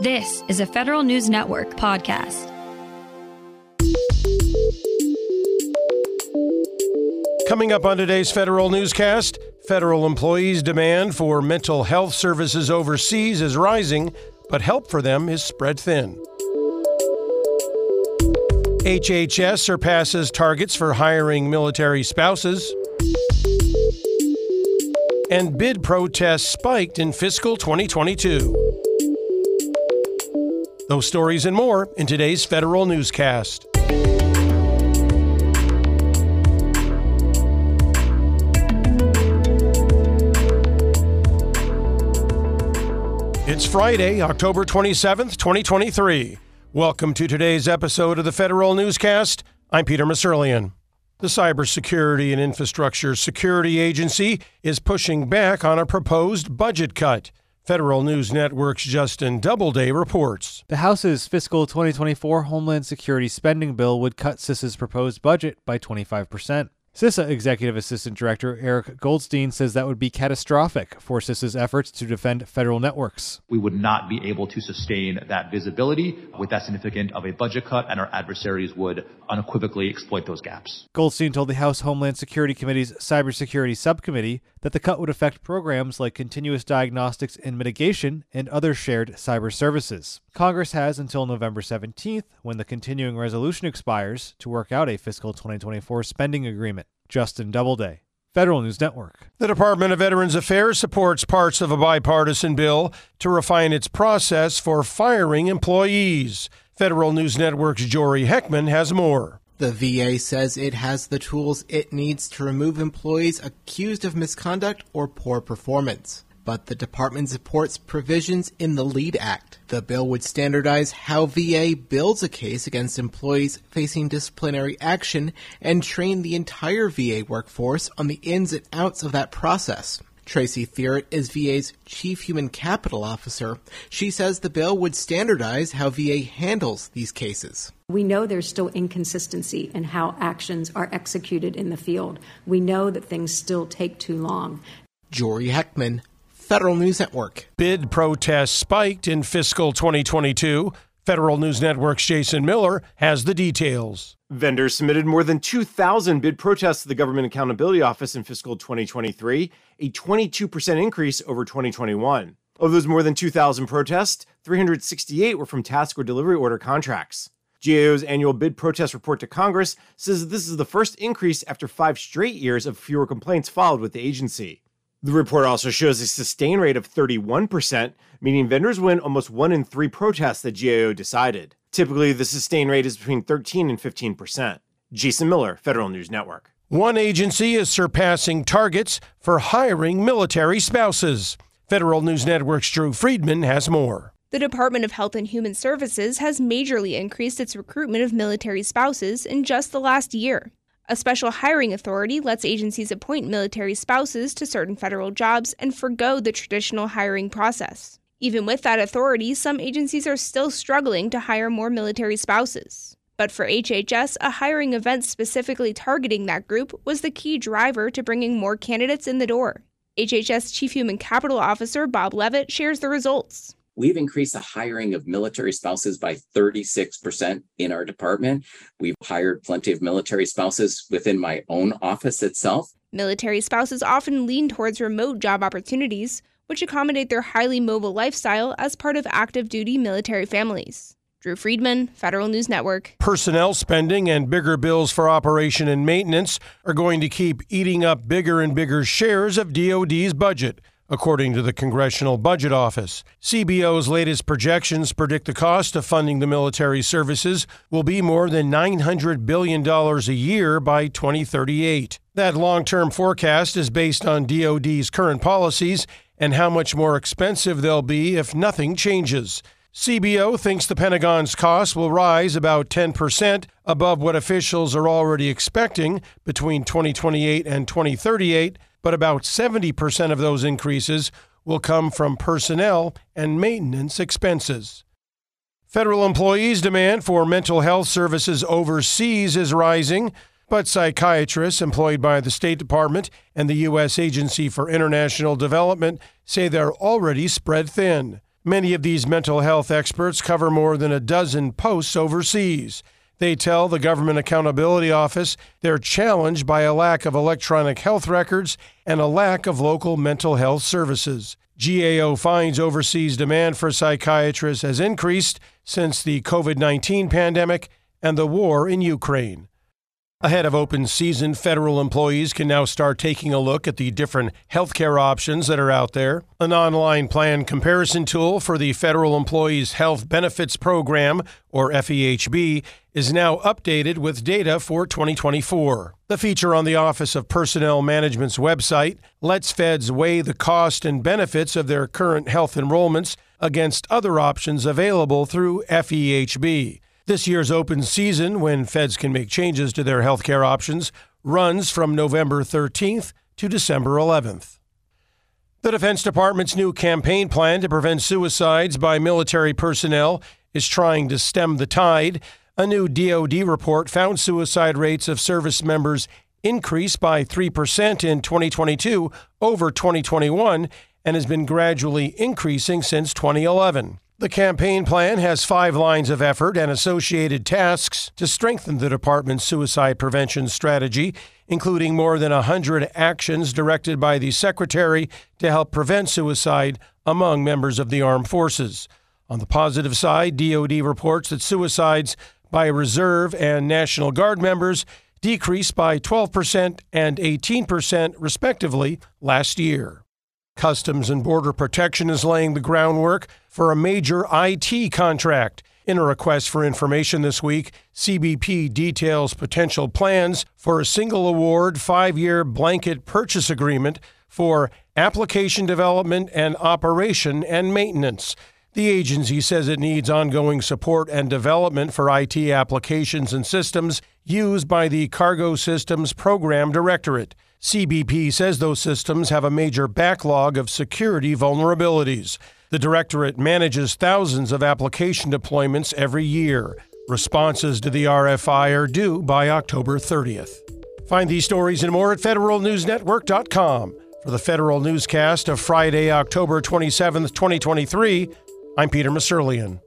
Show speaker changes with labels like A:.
A: This is a Federal News Network podcast.
B: Coming up on today's Federal Newscast, federal employees' demand for mental health services overseas is rising, but help for them is spread thin. HHS surpasses targets for hiring military spouses. And bid protests spiked in fiscal 2022. Those stories and more in today's Federal Newscast. It's Friday, October 27th, 2023. Welcome to today's episode of the Federal Newscast. I'm Peter Musurlian. The Cybersecurity and Infrastructure Security Agency is pushing back on a proposed budget cut. Federal News Network's Justin Doubleday reports.
C: The House's fiscal 2024 Homeland Security spending bill would cut CISA's proposed budget by 25%. CISA Executive Assistant Director Eric Goldstein says that would be catastrophic for CISA's efforts to defend federal networks.
D: We would not be able to sustain that visibility with that significant of a budget cut, and our adversaries would unequivocally exploit those gaps.
C: Goldstein told the House Homeland Security Committee's Cybersecurity Subcommittee that the cut would affect programs like continuous diagnostics and mitigation and other shared cyber services. Congress has until November 17th, when the continuing resolution expires, to work out a fiscal 2024 spending agreement. Justin Doubleday. Federal News Network.
B: The Department of Veterans Affairs supports parts of a bipartisan bill to refine its process for firing employees. Federal News Network's Jory Heckman has more.
E: The VA says it has the tools it needs to remove employees accused of misconduct or poor performance but the department supports provisions in the LEAD Act. The bill would standardize how VA builds a case against employees facing disciplinary action and train the entire VA workforce on the ins and outs of that process. Tracey Therit is VA's Chief Human Capital Officer. She says the bill would standardize how VA handles these cases.
F: We know there's still inconsistency in how actions are executed in the field. We know that things still take too long.
E: Jory Heckman, Federal News Network.
B: Bid protests spiked in fiscal 2022. Federal News Network's Jason Miller has the details.
G: Vendors submitted more than 2,000 bid protests to the Government Accountability Office in fiscal 2023, a 22% increase over 2021. Of those more than 2,000 protests, 368 were from task or delivery order contracts. GAO's annual bid protest report to Congress says this is the first increase after five straight years of fewer complaints filed with the agency. The report also shows a sustain rate of 31%, meaning vendors win almost one in three protests that GAO decided. Typically, the sustain rate is between 13 and 15%. Jason Miller, Federal News Network.
B: One agency is surpassing targets for hiring military spouses. Federal News Network's Drew Friedman has more.
H: The Department of Health and Human Services has majorly increased its recruitment of military spouses in just the last year. A special hiring authority lets agencies appoint military spouses to certain federal jobs and forego the traditional hiring process. Even with that authority, some agencies are still struggling to hire more military spouses. But for HHS, a hiring event specifically targeting that group was the key driver to bringing more candidates in the door. HHS Chief Human Capital Officer Bob Leavitt shares the results.
I: We've increased the hiring of military spouses by 36% in our department. We've hired plenty of military spouses within my own office itself.
H: Military spouses often lean towards remote job opportunities, which accommodate their highly mobile lifestyle as part of active duty military families. Drew Friedman, Federal News Network.
B: Personnel spending and bigger bills for operation and maintenance are going to keep eating up bigger and bigger shares of DoD's budget according to the Congressional Budget Office. CBO's latest projections predict the cost of funding the military services will be more than $900 billion a year by 2038. That long term forecast is based on DoD's current policies and how much more expensive they'll be if nothing changes. CBO thinks the Pentagon's costs will rise about 10% above what officials are already expecting between 2028 and 2038 but about 70% of those increases will come from personnel and maintenance expenses. Federal employees' demand for mental health services overseas is rising, but psychiatrists employed by the State Department and the U.S. Agency for International Development say they're already spread thin. Many of these mental health experts cover more than a dozen posts overseas. They tell the Government Accountability Office they're challenged by a lack of electronic health records and a lack of local mental health services. GAO finds overseas demand for psychiatrists has increased since the COVID 19 pandemic and the war in Ukraine. Ahead of open season, federal employees can now start taking a look at the different healthcare options that are out there. An online plan comparison tool for the Federal Employees Health Benefits Program, or FEHB, is now updated with data for 2024. The feature on the Office of Personnel Management's website lets feds weigh the cost and benefits of their current health enrollments against other options available through FEHB. This year's open season, when feds can make changes to their health care options, runs from November 13th to December 11th. The Defense Department's new campaign plan to prevent suicides by military personnel is trying to stem the tide. A new DoD report found suicide rates of service members increased by 3% in 2022 over 2021 and has been gradually increasing since 2011. The campaign plan has five lines of effort and associated tasks to strengthen the department's suicide prevention strategy, including more than 100 actions directed by the Secretary to help prevent suicide among members of the armed forces. On the positive side, DoD reports that suicides by Reserve and National Guard members decreased by 12% and 18%, respectively, last year. Customs and Border Protection is laying the groundwork for a major IT contract. In a request for information this week, CBP details potential plans for a single award five year blanket purchase agreement for application development and operation and maintenance. The agency says it needs ongoing support and development for IT applications and systems used by the Cargo Systems Program Directorate. CBP says those systems have a major backlog of security vulnerabilities. The Directorate manages thousands of application deployments every year. Responses to the RFI are due by October 30th. Find these stories and more at federalnewsnetwork.com. For the Federal Newscast of Friday, October 27th, 2023, I'm Peter Musurlian.